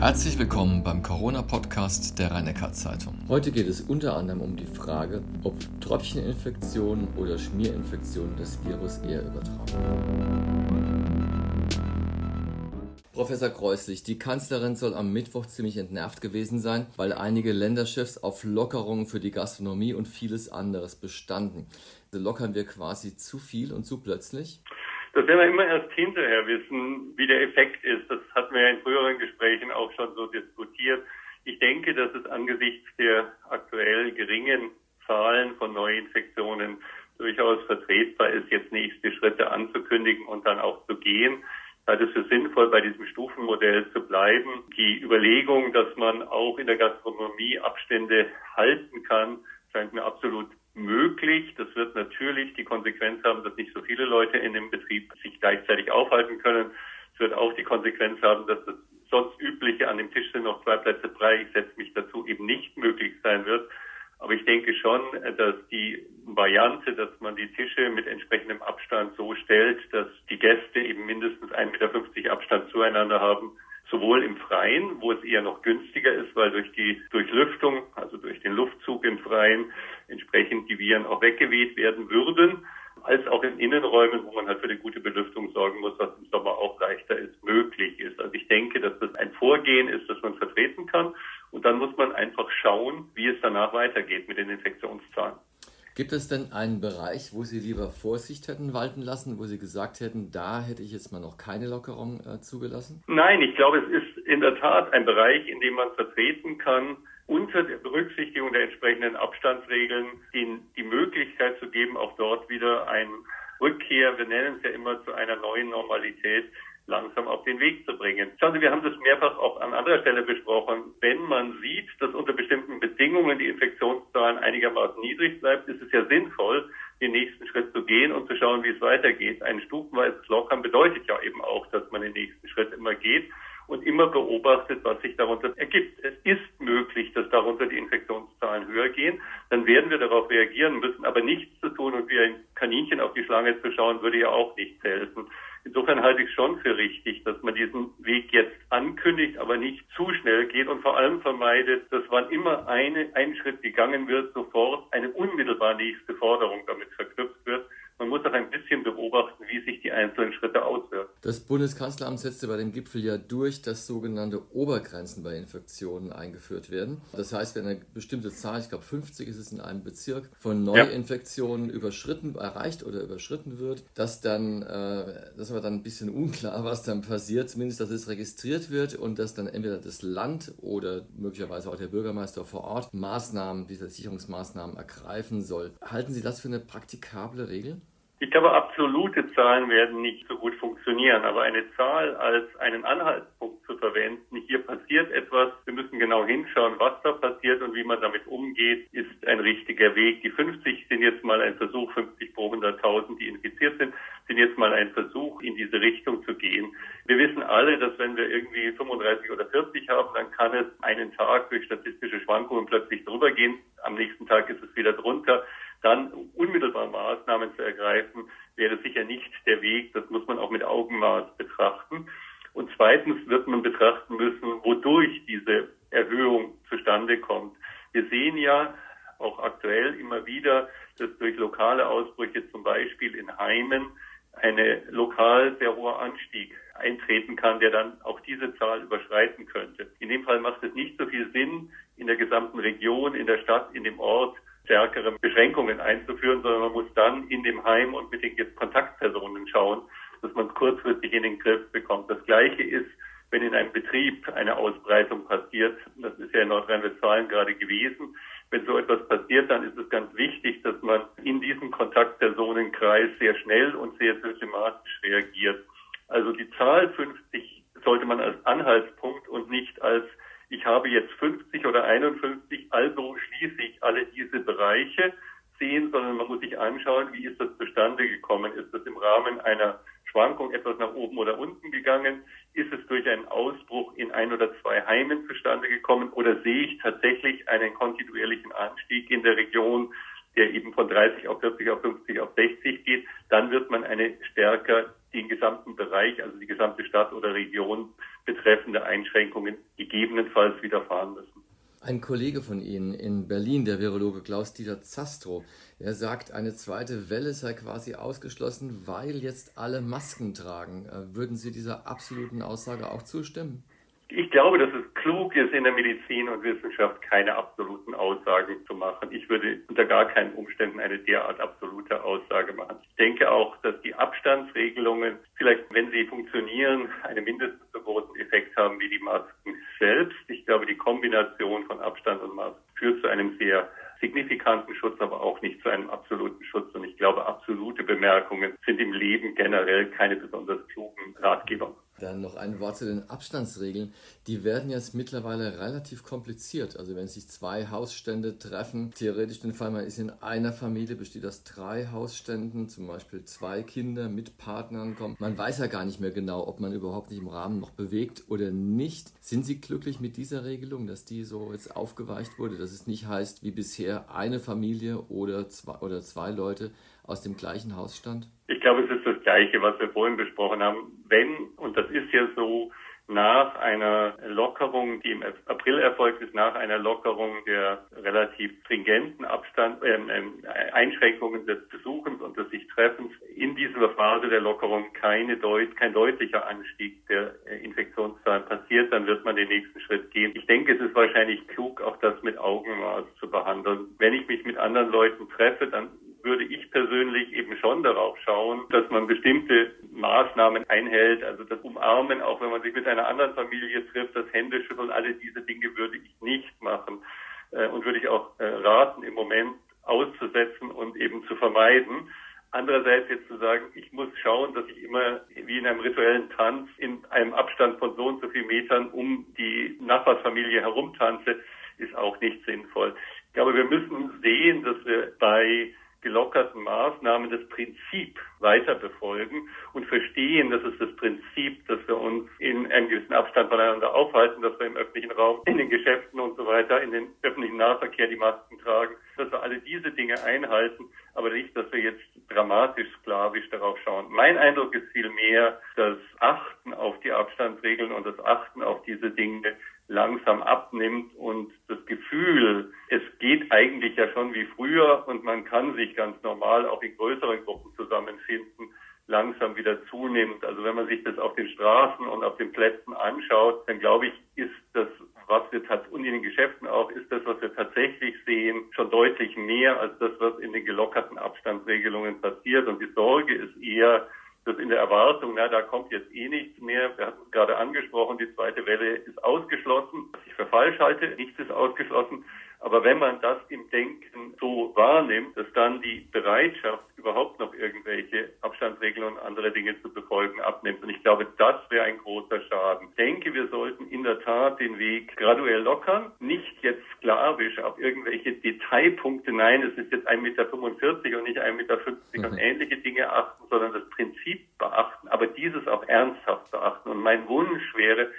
Herzlich willkommen beim Corona-Podcast der rhein zeitung Heute geht es unter anderem um die Frage, ob Tröpfcheninfektionen oder Schmierinfektionen das Virus eher übertragen. Professor Kreuslich, die Kanzlerin soll am Mittwoch ziemlich entnervt gewesen sein, weil einige Länderchefs auf Lockerungen für die Gastronomie und vieles anderes bestanden. Also lockern wir quasi zu viel und zu plötzlich? Das werden wir immer erst hinterher wissen, wie der Effekt ist. Das hatten wir ja in früheren Gesprächen auch schon so diskutiert. Ich denke, dass es angesichts der aktuell geringen Zahlen von Neuinfektionen durchaus vertretbar ist, jetzt nächste Schritte anzukündigen und dann auch zu gehen. Ich halte es für sinnvoll, bei diesem Stufenmodell zu bleiben. Die Überlegung, dass man auch in der Gastronomie Abstände halten kann, scheint mir absolut möglich. Das wird natürlich die Konsequenz haben, dass nicht so viele Leute in dem Betrieb sich gleichzeitig aufhalten können. Es wird auch die Konsequenz haben, dass das sonst übliche an dem Tisch sind noch zwei Plätze frei, ich setze mich dazu, eben nicht möglich sein wird. Aber ich denke schon, dass die Variante, dass man die Tische mit entsprechendem Abstand so stellt, dass die Gäste eben mindestens 1,50 Meter Abstand zueinander haben, sowohl im Freien, wo es eher noch günstiger ist, weil durch die Durchlüftung, also durch den Luftzug im Freien, entsprechend die Viren auch weggeweht werden würden, als auch in Innenräumen, wo man halt für eine gute Belüftung sorgen muss, was im Sommer auch leichter ist, möglich ist. Also ich denke, dass das ein Vorgehen ist, das man vertreten kann. Und dann muss man einfach schauen, wie es danach weitergeht mit den Infektionszahlen. Gibt es denn einen Bereich, wo Sie lieber Vorsicht hätten walten lassen, wo Sie gesagt hätten, da hätte ich jetzt mal noch keine Lockerung äh, zugelassen? Nein, ich glaube, es ist in der Tat ein Bereich, in dem man vertreten kann, unter der Berücksichtigung der entsprechenden Abstandsregeln ihnen die Möglichkeit zu geben, auch dort wieder ein Rückkehr, wir nennen es ja immer zu einer neuen Normalität, langsam auf den Weg zu bringen. Schauen Sie, wir haben das mehrfach auch an anderer Stelle besprochen. Wenn man sieht, dass unter Bedingungen die Infektionszahlen einigermaßen niedrig bleibt, ist es ja sinnvoll, den nächsten Schritt zu gehen und zu schauen, wie es weitergeht. Ein stufenweises Lockern bedeutet ja eben auch, dass man den nächsten Schritt immer geht und immer beobachtet, was sich darunter ergibt. Es ist möglich, dass darunter die Infektionszahlen höher gehen. Dann werden wir darauf reagieren müssen. Aber nichts zu tun und wie ein Kaninchen auf die Schlange zu schauen, würde ja auch nichts helfen. Insofern halte ich es schon für richtig, dass man diesen Weg jetzt ankündigt, aber nicht zu schnell geht und vor allem vermeidet, dass wann immer eine, ein Schritt gegangen wird, sofort eine unmittelbar nächste Forderung damit verknüpft wird. Man muss auch ein bisschen beobachten, wie sich die einzelnen Schritte auswirken. Das Bundeskanzleramt setzte bei dem Gipfel ja durch, dass sogenannte Obergrenzen bei Infektionen eingeführt werden. Das heißt, wenn eine bestimmte Zahl, ich glaube 50 ist es in einem Bezirk, von Neuinfektionen ja. überschritten, erreicht oder überschritten wird, dass dann, äh, das war dann ein bisschen unklar, was dann passiert, zumindest, dass es registriert wird und dass dann entweder das Land oder möglicherweise auch der Bürgermeister vor Ort Maßnahmen, diese Sicherungsmaßnahmen ergreifen soll. Halten Sie das für eine praktikable Regel? Ich glaube, absolute Zahlen werden nicht so gut funktionieren, aber eine Zahl als einen Anhaltspunkt zu verwenden, hier passiert etwas, wir müssen genau hinschauen, was da passiert und wie man damit umgeht, ist ein richtiger Weg. Die 50 sind jetzt mal ein Versuch, 50 pro 100.000, die infiziert sind, sind jetzt mal ein Versuch, in diese Richtung zu gehen. Wir wissen alle, dass wenn wir irgendwie 35 oder 40 haben, dann kann es einen Tag durch statistische Schwankungen plötzlich drüber gehen. Am nächsten Tag ist es wieder drunter dann unmittelbar Maßnahmen zu ergreifen, wäre sicher nicht der Weg. Das muss man auch mit Augenmaß betrachten. Und zweitens wird man betrachten müssen, wodurch diese Erhöhung zustande kommt. Wir sehen ja auch aktuell immer wieder, dass durch lokale Ausbrüche zum Beispiel in Heimen eine lokal sehr hoher Anstieg eintreten kann, der dann auch diese Zahl überschreiten könnte. In dem Fall macht es nicht so viel Sinn, in der gesamten Region, in der Stadt, in dem Ort stärkere Beschränkungen einzuführen, sondern man muss dann in dem Heim und mit den Kontaktpersonen schauen, dass man es kurzfristig in den Griff bekommt. Das Gleiche ist, wenn in einem Betrieb eine Ausbreitung passiert. Das ist ja in Nordrhein-Westfalen gerade gewesen. Wenn so etwas passiert, dann ist es ganz wichtig, dass man in diesem Kontaktpersonenkreis sehr schnell und sehr systematisch reagiert. Also die Zahl 50 sollte man als Anhaltspunkt und nicht als ich habe jetzt 50 oder 51, also schließe ich alle diese Bereiche sehen, sondern man muss sich anschauen, wie ist das zustande gekommen? Ist das im Rahmen einer Schwankung etwas nach oben oder unten gegangen? Ist es durch einen Ausbruch in ein oder zwei Heimen zustande gekommen? Oder sehe ich tatsächlich einen kontinuierlichen Anstieg in der Region, der eben von 30 auf 40 auf 50 auf 60 geht? Dann wird man eine stärker den gesamten Bereich, also die gesamte Stadt oder Region betreffende Einschränkungen gegebenenfalls widerfahren müssen. Ein Kollege von Ihnen in Berlin, der Virologe Klaus-Dieter Zastro, er sagt, eine zweite Welle sei quasi ausgeschlossen, weil jetzt alle Masken tragen. Äh, würden Sie dieser absoluten Aussage auch zustimmen? Ich glaube, dass es klug ist, in der Medizin und Wissenschaft keine absoluten Aussagen zu machen. Ich würde unter gar keinen Umständen eine derart absolute Aussage machen. Ich denke auch, dass die Abstandsregelungen vielleicht, wenn sie funktionieren, einen mindestens so großen Effekt haben wie die Masken selbst. Ich glaube, die Kombination von Abstand und Masken führt zu einem sehr signifikanten Schutz, aber auch nicht zu einem absoluten Schutz. Und ich glaube, absolute Bemerkungen sind im Leben generell keine besonders klugen Ratgeber. Dann noch ein Wort zu den Abstandsregeln. Die werden jetzt mittlerweile relativ kompliziert. Also wenn sich zwei Hausstände treffen, theoretisch den Fall, man ist in einer Familie, besteht aus drei Hausständen, zum Beispiel zwei Kinder mit Partnern kommen. Man weiß ja gar nicht mehr genau, ob man überhaupt nicht im Rahmen noch bewegt oder nicht. Sind Sie glücklich mit dieser Regelung, dass die so jetzt aufgeweicht wurde, dass es nicht heißt, wie bisher eine Familie oder zwei, oder zwei Leute aus dem gleichen Hausstand? Ich glaube, es ist das Gleiche, was wir vorhin besprochen haben. Wenn, und das ist ja so, nach einer Lockerung, die im April erfolgt ist, nach einer Lockerung der relativ stringenten Abstand, äh, Einschränkungen des Besuchens und des sich Treffens, in dieser Phase der Lockerung keine deut kein deutlicher Anstieg der äh, Infektionszahlen passiert, dann wird man den nächsten Schritt gehen. Ich denke, es ist wahrscheinlich klug, auch das mit Augenmaß zu behandeln. Wenn ich mich mit anderen Leuten treffe, dann würde ich persönlich eben schon darauf schauen, dass man bestimmte Maßnahmen einhält, also das Umarmen, auch wenn man sich mit einer anderen Familie trifft, das Händeschütteln, alle diese Dinge würde ich nicht machen äh, und würde ich auch äh, raten, im Moment auszusetzen und eben zu vermeiden. Andererseits jetzt zu sagen, ich muss schauen, dass ich immer wie in einem rituellen Tanz in einem Abstand von so und so vielen Metern um die Nachbarsfamilie herumtanze, ist auch nicht sinnvoll. Ich glaube, wir müssen sehen, dass wir bei Prinzip weiter befolgen und verstehen, dass es das Prinzip, dass wir uns in einem gewissen Abstand voneinander aufhalten, dass wir im öffentlichen Raum, in den Geschäften und so weiter, in den öffentlichen Nahverkehr die Masken tragen, dass wir alle diese Dinge einhalten, aber nicht, dass wir jetzt dramatisch sklavisch darauf schauen. Mein Eindruck ist vielmehr, das Achten auf die Abstandsregeln und das Achten auf diese Dinge langsam abnimmt und das Gefühl, es geht eigentlich ja schon wie früher und man kann sich ganz normal auch in größeren Gruppen zusammenfinden, langsam wieder zunimmt. Also wenn man sich das auf den Straßen und auf den Plätzen anschaut, dann glaube ich, ist das, was wir und in den Geschäften auch, ist das, was wir tatsächlich sehen, schon deutlich mehr als das, was in den gelockerten Abstandsregelungen passiert. Und die Sorge ist eher, dass in der Erwartung, na, da kommt jetzt eh nichts mehr. Wir hatten gerade angesprochen, die zweite Welle ist ausgeschlossen. Was ich für falsch halte, nichts ist ausgeschlossen. Aber wenn man das im Denken so wahrnimmt, dass dann die Bereitschaft, überhaupt noch irgendwelche Abstandsregeln und andere Dinge zu befolgen, abnimmt. Und ich glaube, das wäre ein großer Schaden. Ich denke, wir sollten in der Tat den Weg graduell lockern, nicht jetzt sklavisch auf irgendwelche Detailpunkte, nein, es ist jetzt 1,45 Meter und nicht 1,50 Meter mhm. und ähnliche Dinge achten, sondern das Prinzip beachten, aber dieses auch ernsthaft beachten. Und mein Wunsch wäre,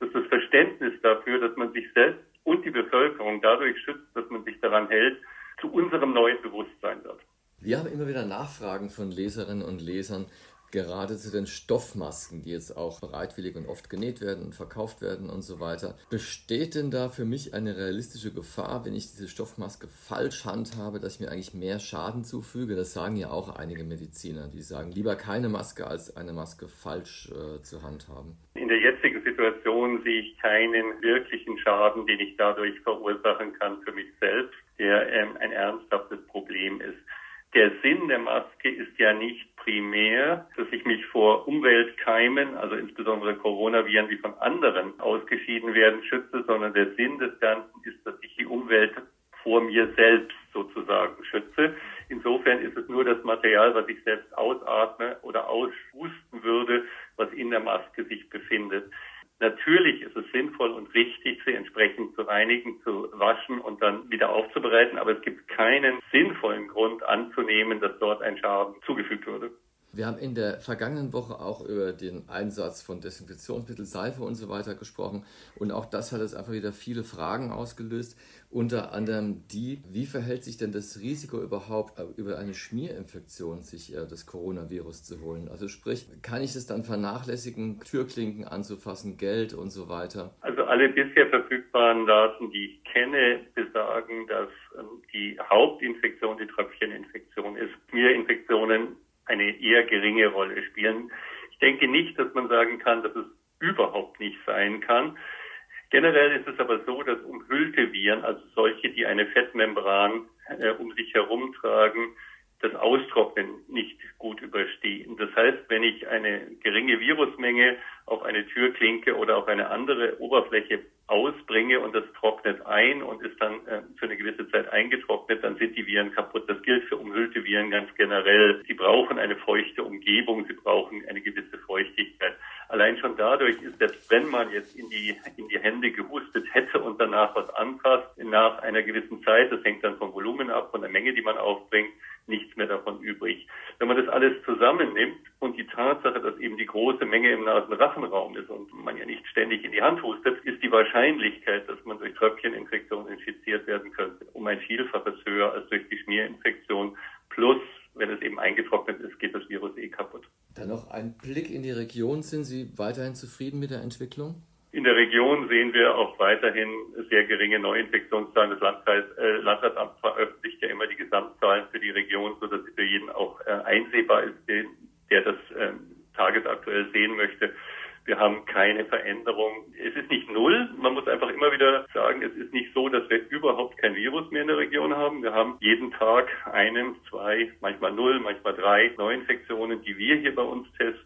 dass das Verständnis dafür, dass man sich selbst und die Bevölkerung dadurch schützt, dass man sich daran hält, zu unserem neuen Bewusstsein wird. Wir haben immer wieder Nachfragen von Leserinnen und Lesern, gerade zu den Stoffmasken, die jetzt auch bereitwillig und oft genäht werden und verkauft werden und so weiter. Besteht denn da für mich eine realistische Gefahr, wenn ich diese Stoffmaske falsch handhabe, dass ich mir eigentlich mehr Schaden zufüge? Das sagen ja auch einige Mediziner, die sagen, lieber keine Maske als eine Maske falsch äh, zu handhaben. In der jetzigen Situation sehe ich keinen wirklichen Schaden, den ich dadurch verursachen kann für mich selbst, der ähm, ein ernsthaftes Problem ist. Der Sinn der Maske ist ja nicht primär, dass ich mich vor Umweltkeimen, also insbesondere Coronaviren, die von anderen ausgeschieden werden, schütze, sondern der Sinn des Ganzen ist, dass ich die Umwelt vor mir selbst sozusagen schütze. Insofern ist es nur das Material, was ich selbst ausatme oder aushusten würde, was in der Maske sich befindet. Natürlich ist es sinnvoll und richtig, sie entsprechend zu reinigen, zu waschen und dann wieder aufzubereiten, aber es gibt keinen sinnvollen Grund anzunehmen, dass dort ein Schaden zugefügt wurde. Wir haben in der vergangenen Woche auch über den Einsatz von Desinfektionsmittel, Seife und so weiter gesprochen. Und auch das hat jetzt einfach wieder viele Fragen ausgelöst. Unter anderem die, wie verhält sich denn das Risiko überhaupt, äh, über eine Schmierinfektion sich äh, das Coronavirus zu holen? Also sprich, kann ich es dann vernachlässigen, Türklinken anzufassen, Geld und so weiter? Also alle bisher verfügbaren Daten, die ich kenne, besagen, dass ähm, die Hauptinfektion die Tröpfcheninfektion ist. Schmierinfektionen eine eher geringe Rolle spielen. Ich denke nicht, dass man sagen kann, dass es überhaupt nicht sein kann. Generell ist es aber so, dass umhüllte Viren, also solche, die eine Fettmembran äh, um sich herumtragen, das Austrocknen nicht gut überstehen. Das heißt, wenn ich eine geringe Virusmenge auf eine Türklinke oder auf eine andere Oberfläche ausbringe und das trocknet ein und ist dann äh, für eine gewisse Zeit eingetrocknet, dann sind die Viren kaputt. Das gilt für umhüllte Viren ganz generell. Sie brauchen eine feuchte Umgebung, sie brauchen eine gewisse Feuchtigkeit. Allein schon dadurch ist, selbst wenn man jetzt in die, in die Hände gehustet hätte und danach was anfasst, nach einer gewissen Zeit, das hängt dann vom Volumen ab, von der Menge, die man aufbringt, nichts mehr davon übrig. Wenn man das alles zusammennimmt und die Tatsache, dass eben die große Menge im Nasenrachenraum ist und man ja nicht ständig in die Hand hustet, ist die Wahrscheinlichkeit, dass man durch Tröpfcheninfektion infiziert werden könnte, um ein Vielfaches höher als durch die Schmierinfektion. Plus, wenn es eben eingetrocknet ist, geht das Virus eh kaputt. Dann noch ein Blick in die Region. Sind Sie weiterhin zufrieden mit der Entwicklung? In der Region sehen wir auch weiterhin sehr geringe Neuinfektionszahlen. Das Landkreis, äh, Landratsamt veröffentlicht ja immer die Gesamtzahlen für die Region, sodass sie für jeden auch äh, einsehbar ist, den, der das äh, tagesaktuell sehen möchte. Wir haben keine Veränderung. Es ist nicht null. Man muss einfach immer wieder sagen, es ist nicht so, dass wir überhaupt kein Virus mehr in der Region haben. Wir haben jeden Tag eine, zwei, manchmal null, manchmal drei Neuinfektionen, die wir hier bei uns testen.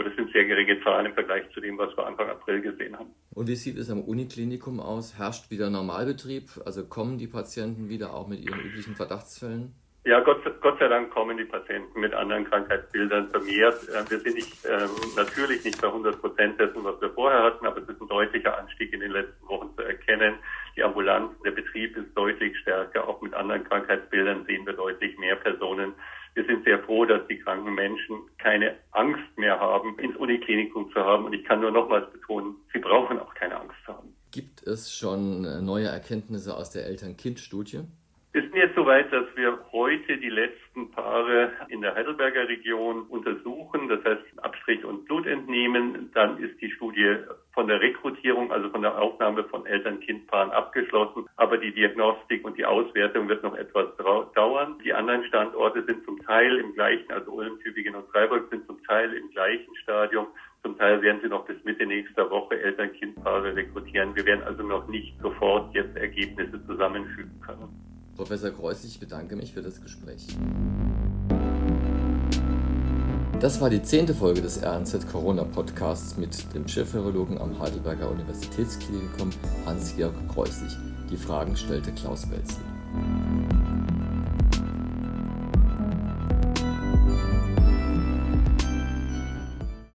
Aber das sind sehr geringe Zahlen im Vergleich zu dem, was wir Anfang April gesehen haben. Und wie sieht es am Uniklinikum aus? Herrscht wieder Normalbetrieb? Also kommen die Patienten wieder auch mit ihren üblichen Verdachtsfällen? Ja, Gott, Gott sei Dank kommen die Patienten mit anderen Krankheitsbildern vermehrt. Ähm, wir sind nicht, ähm, natürlich nicht bei 100 Prozent dessen, was wir vorher hatten, aber es ist ein deutlicher Anstieg in den letzten Wochen zu erkennen. Die Ambulanz, der Betrieb ist deutlich stärker. Auch mit anderen Krankheitsbildern sehen wir deutlich mehr Personen. Wir sind sehr froh, dass die kranken Menschen keine Angst mehr haben, ins Uniklinikum zu haben. Und ich kann nur nochmals betonen, sie brauchen auch keine Angst zu haben. Gibt es schon äh, neue Erkenntnisse aus der Eltern-Kind-Studie? Wir sind jetzt soweit, dass wir heute die letzten Paare Heidelberger Region untersuchen, das heißt Abstrich und Blut entnehmen. Dann ist die Studie von der Rekrutierung, also von der Aufnahme von Eltern-Kind-Paaren abgeschlossen. Aber die Diagnostik und die Auswertung wird noch etwas dauern. Die anderen Standorte sind zum Teil im gleichen, also Ulm, Tübingen und Freiburg sind zum Teil im gleichen Stadium. Zum Teil werden sie noch bis Mitte nächster Woche Eltern-Kind-Paare rekrutieren. Wir werden also noch nicht sofort jetzt Ergebnisse zusammenfügen können. Professor Kreuz, ich bedanke mich für das Gespräch. Das war die zehnte Folge des RNZ Corona Podcasts mit dem Chefvirologen am Heidelberger Universitätsklinikum Hans-Georg Kreuslich. Die Fragen stellte Klaus Welzel.